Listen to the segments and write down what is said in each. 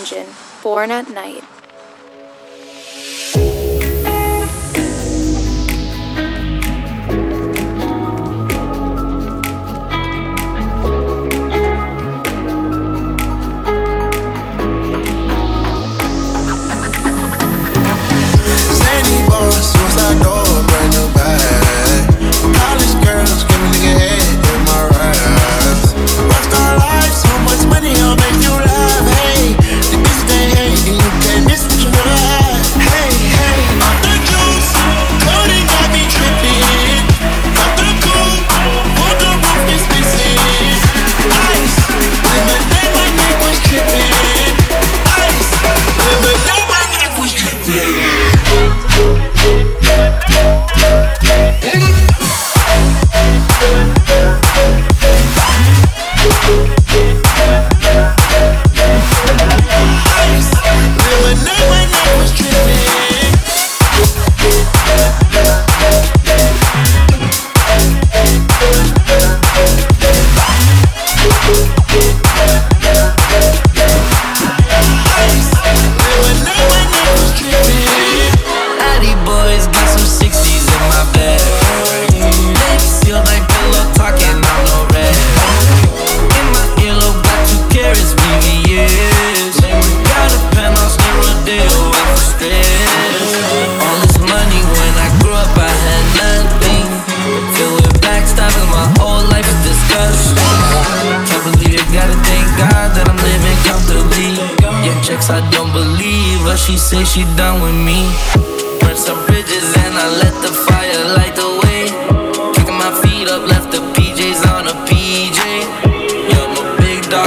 Engine, Born at Night.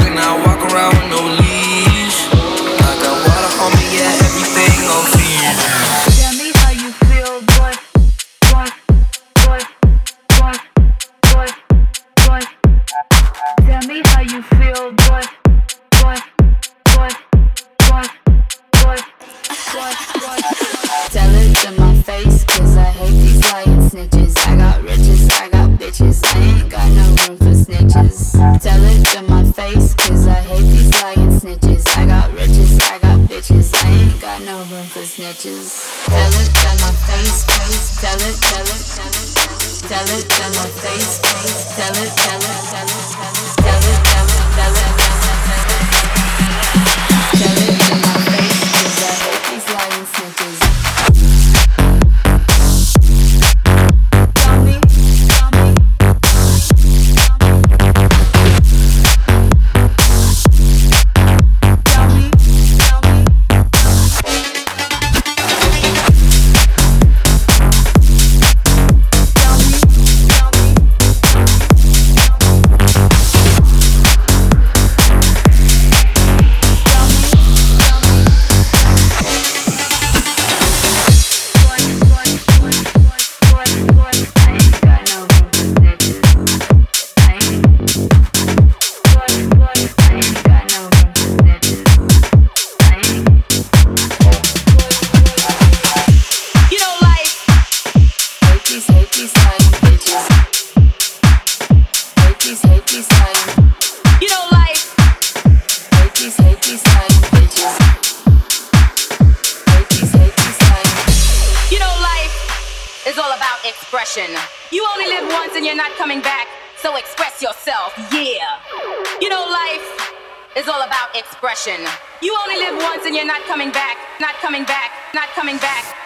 And I walk around depression. You only live once and you're not coming back, not coming back, not coming back.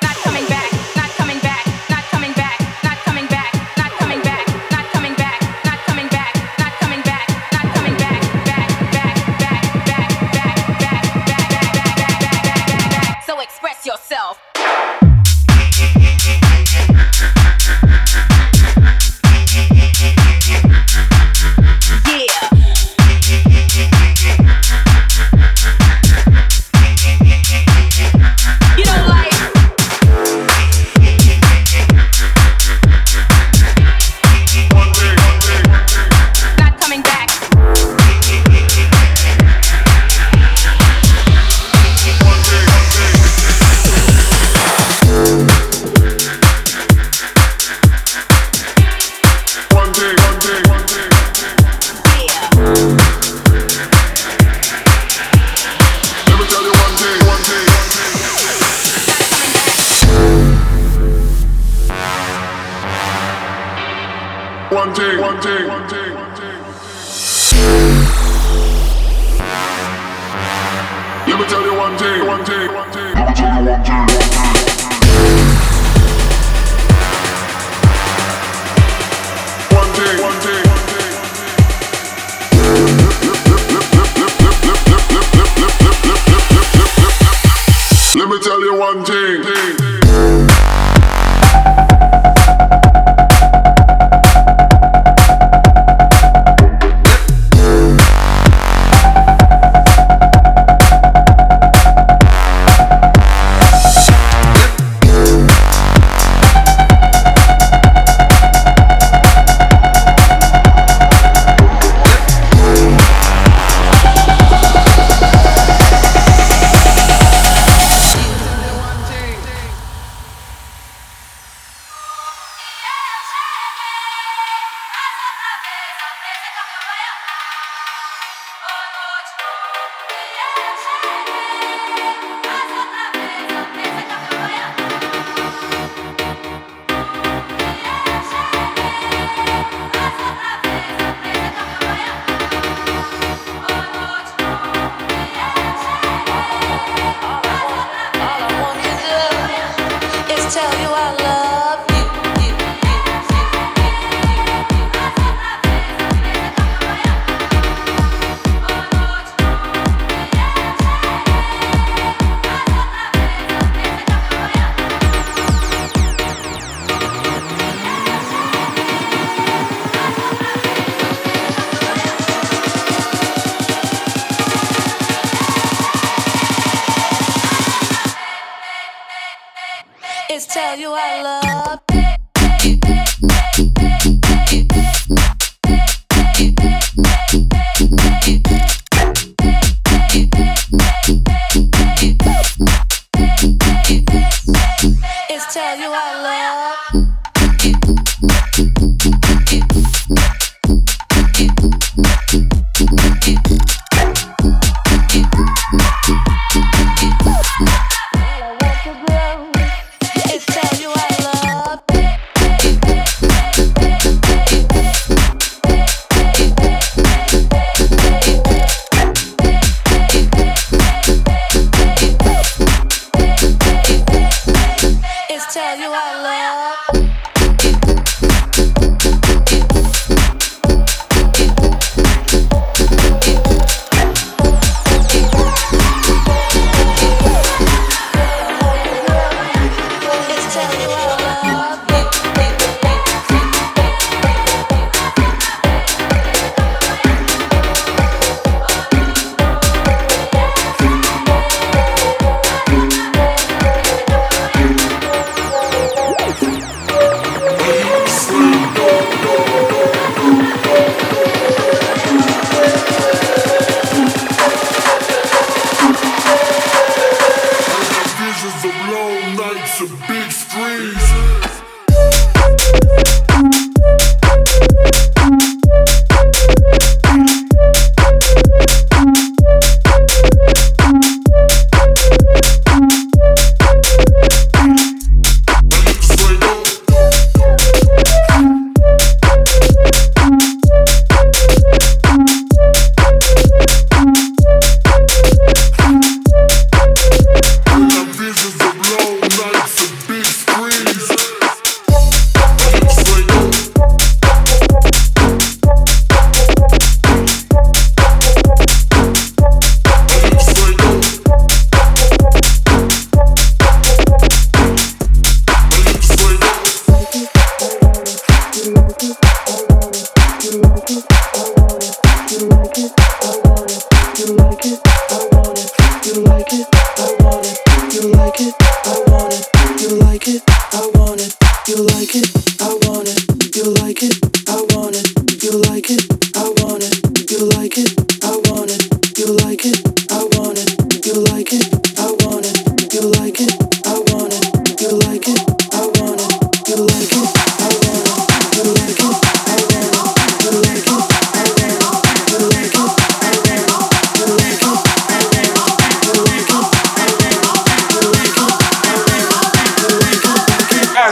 one thing. One. Let me tell you one thing. One thing. Let me tell you one thing. Is tell you I love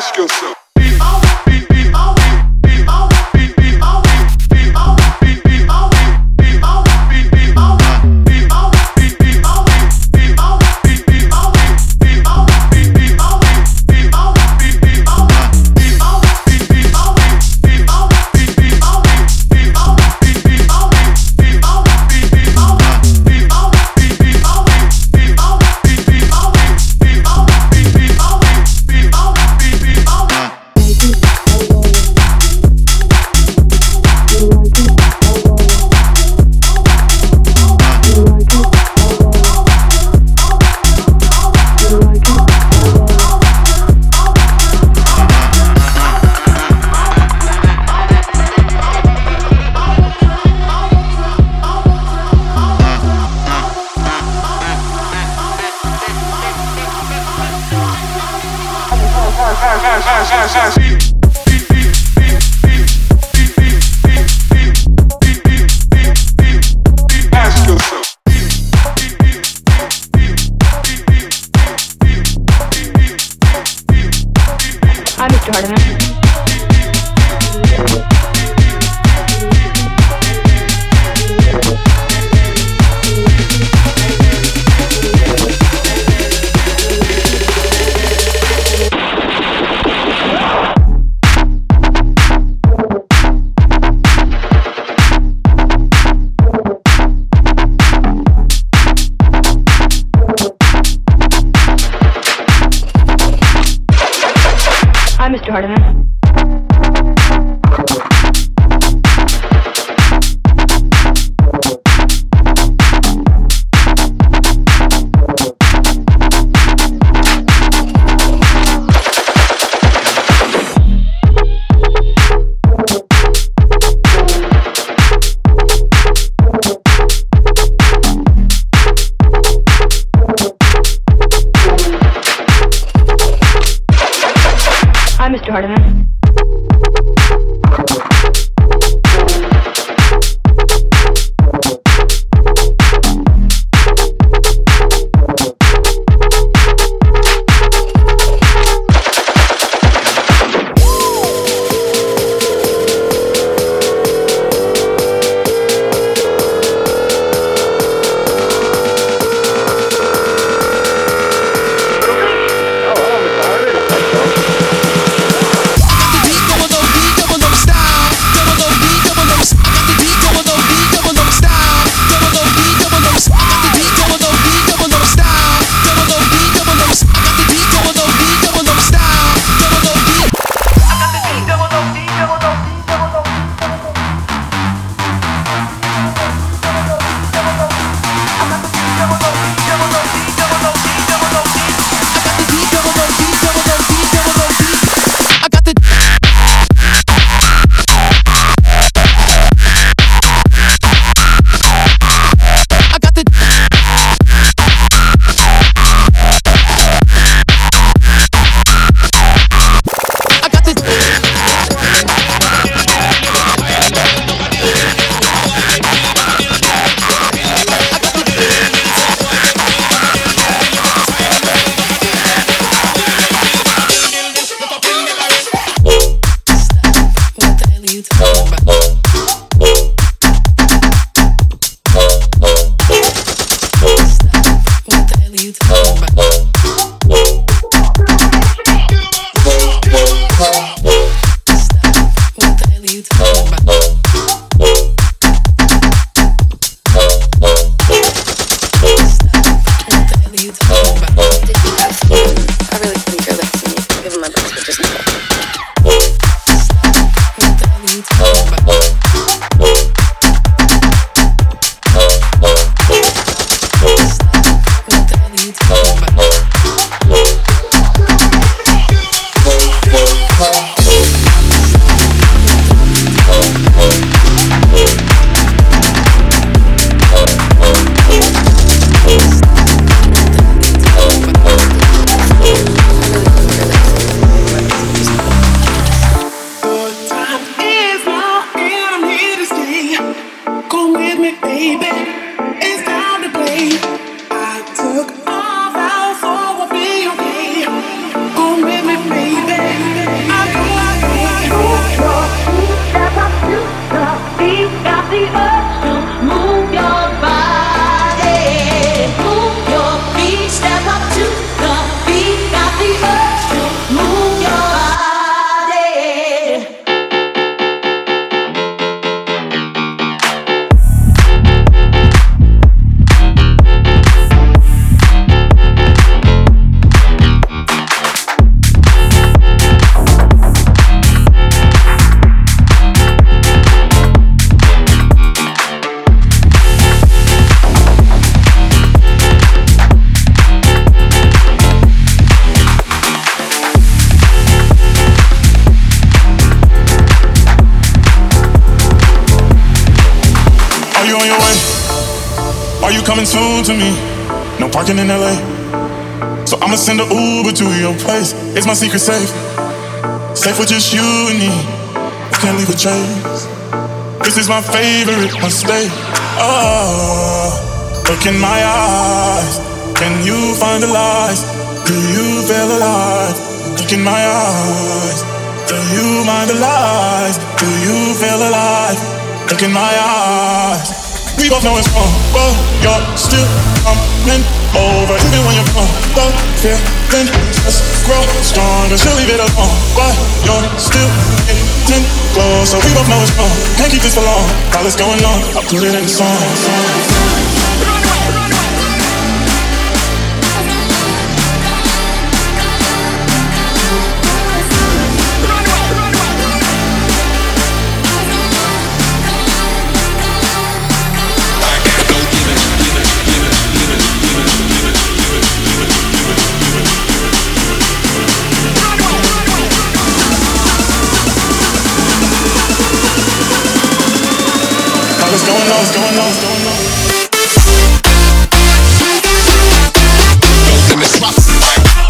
Ask yourself. ass, ass, ass, ass, ass, it safe. Safe with just you and me. I can't leave a trace. This is my favorite mistake. Oh, look in my eyes. Can you find the lies? Do you feel alive? Look in my eyes. Do you mind the lies? Do you feel alive? Look in my eyes. We both know it's wrong, but you're still coming over. Even when you're gone, feeling just grow stronger. She'll leave it alone, but you're still getting closer. We both know it's wrong, can't keep this for long. All that's going on, I put it in song. All that's going on, what's going on, what's going on. Are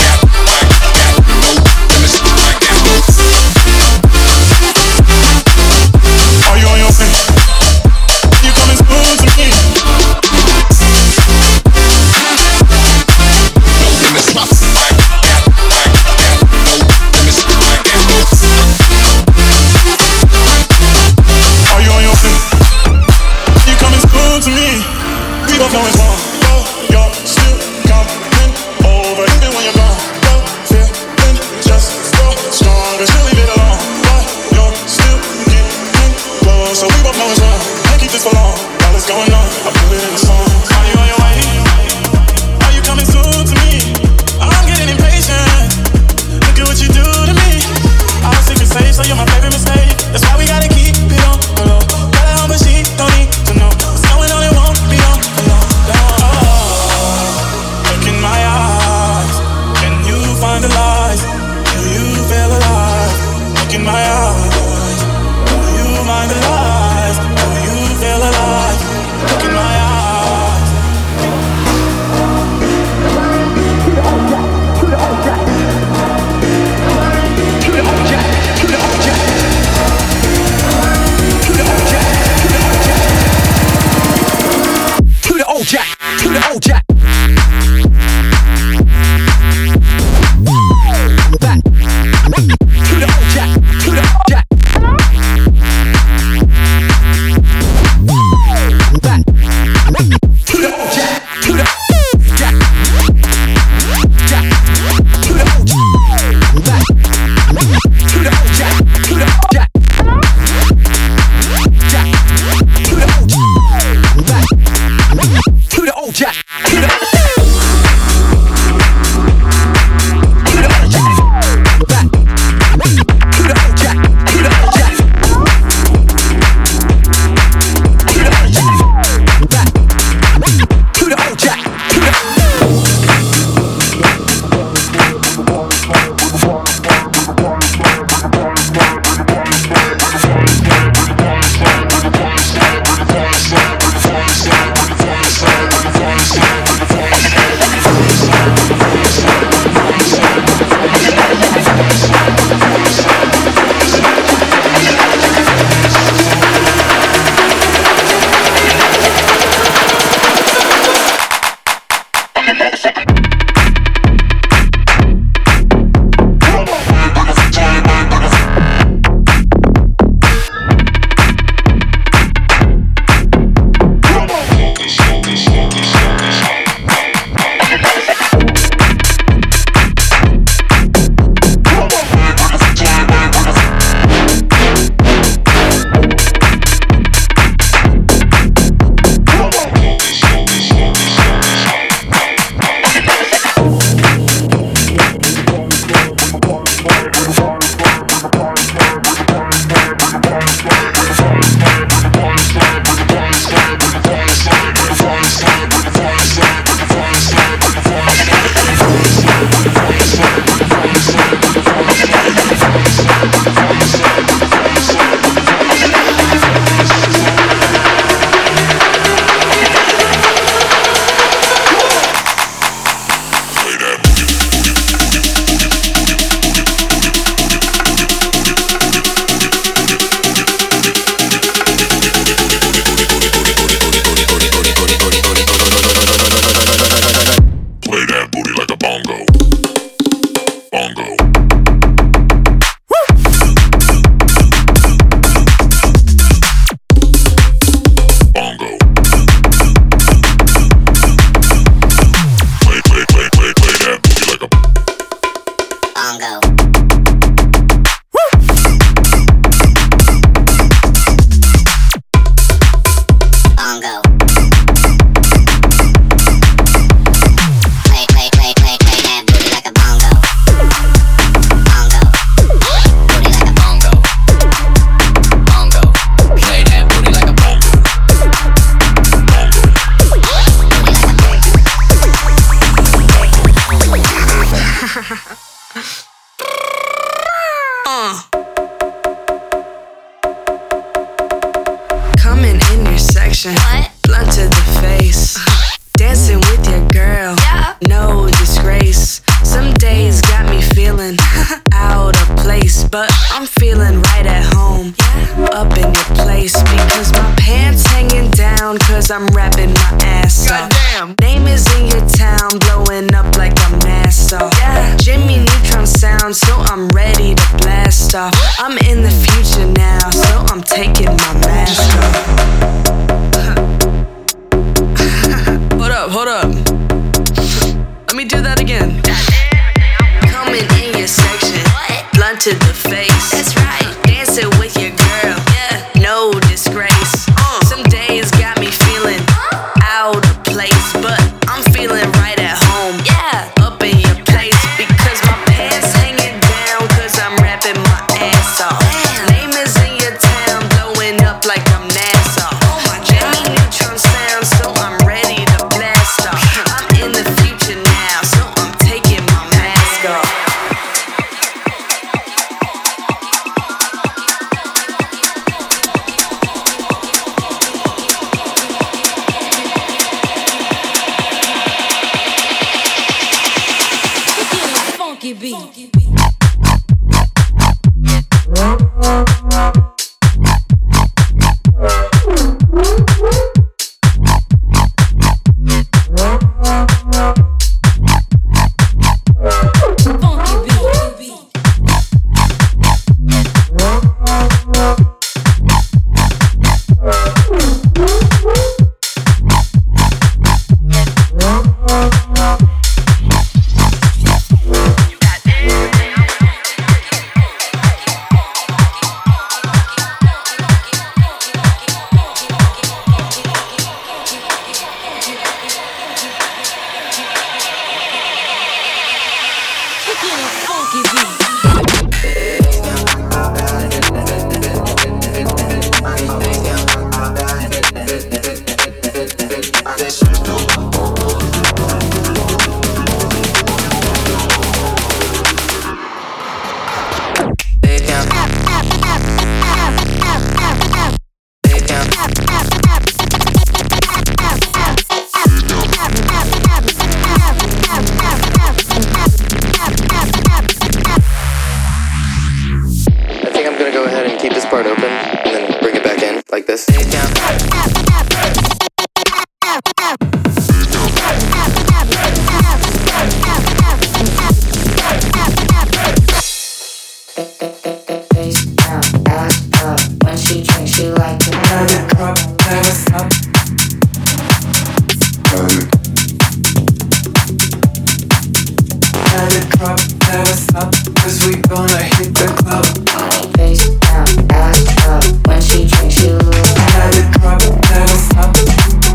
cause I'm rapping my ass off. Goddamn. Name is in your town, blowing up like a mass off. Yeah. Jimmy Neutron sound, so I'm ready to blast off. give you When she drinks, you look. Let it drop, let it stop.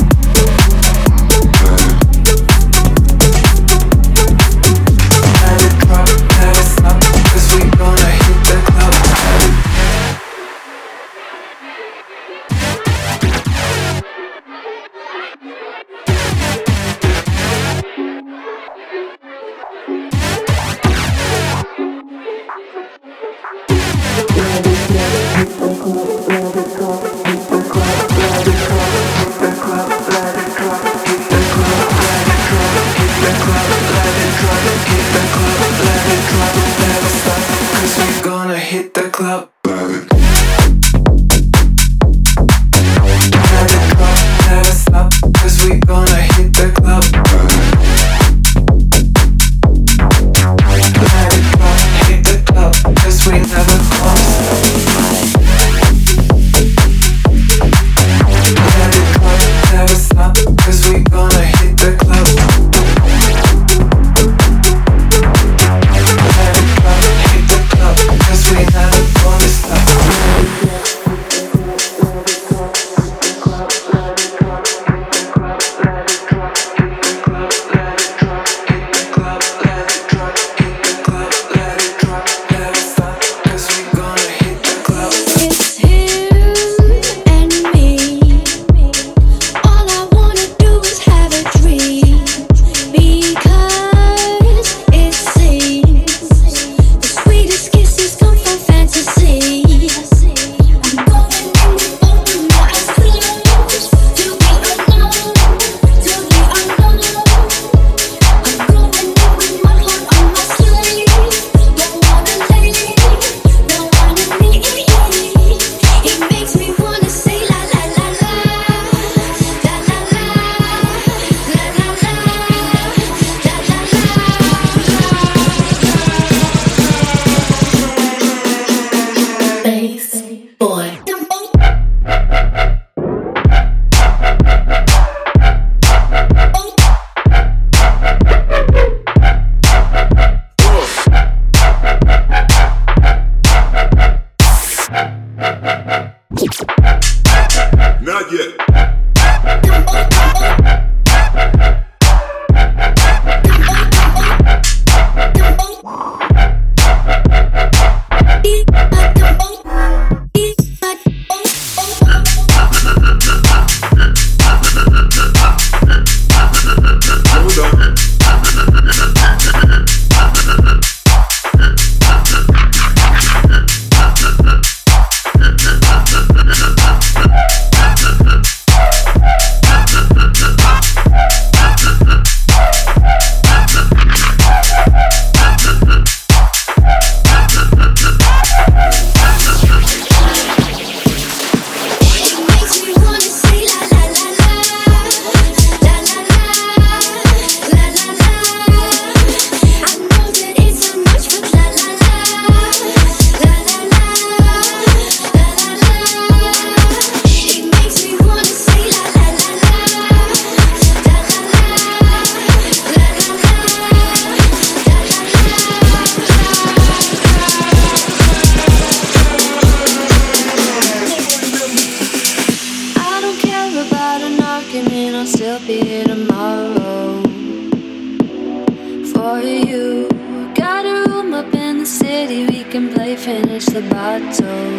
Can play finish the bottle.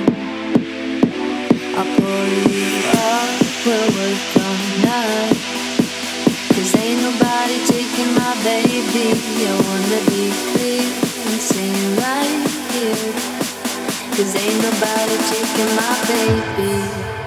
I'll pour you up, work all night. Cause ain't nobody taking my baby. I wanna be clear and sing right here. Cause ain't nobody taking my baby.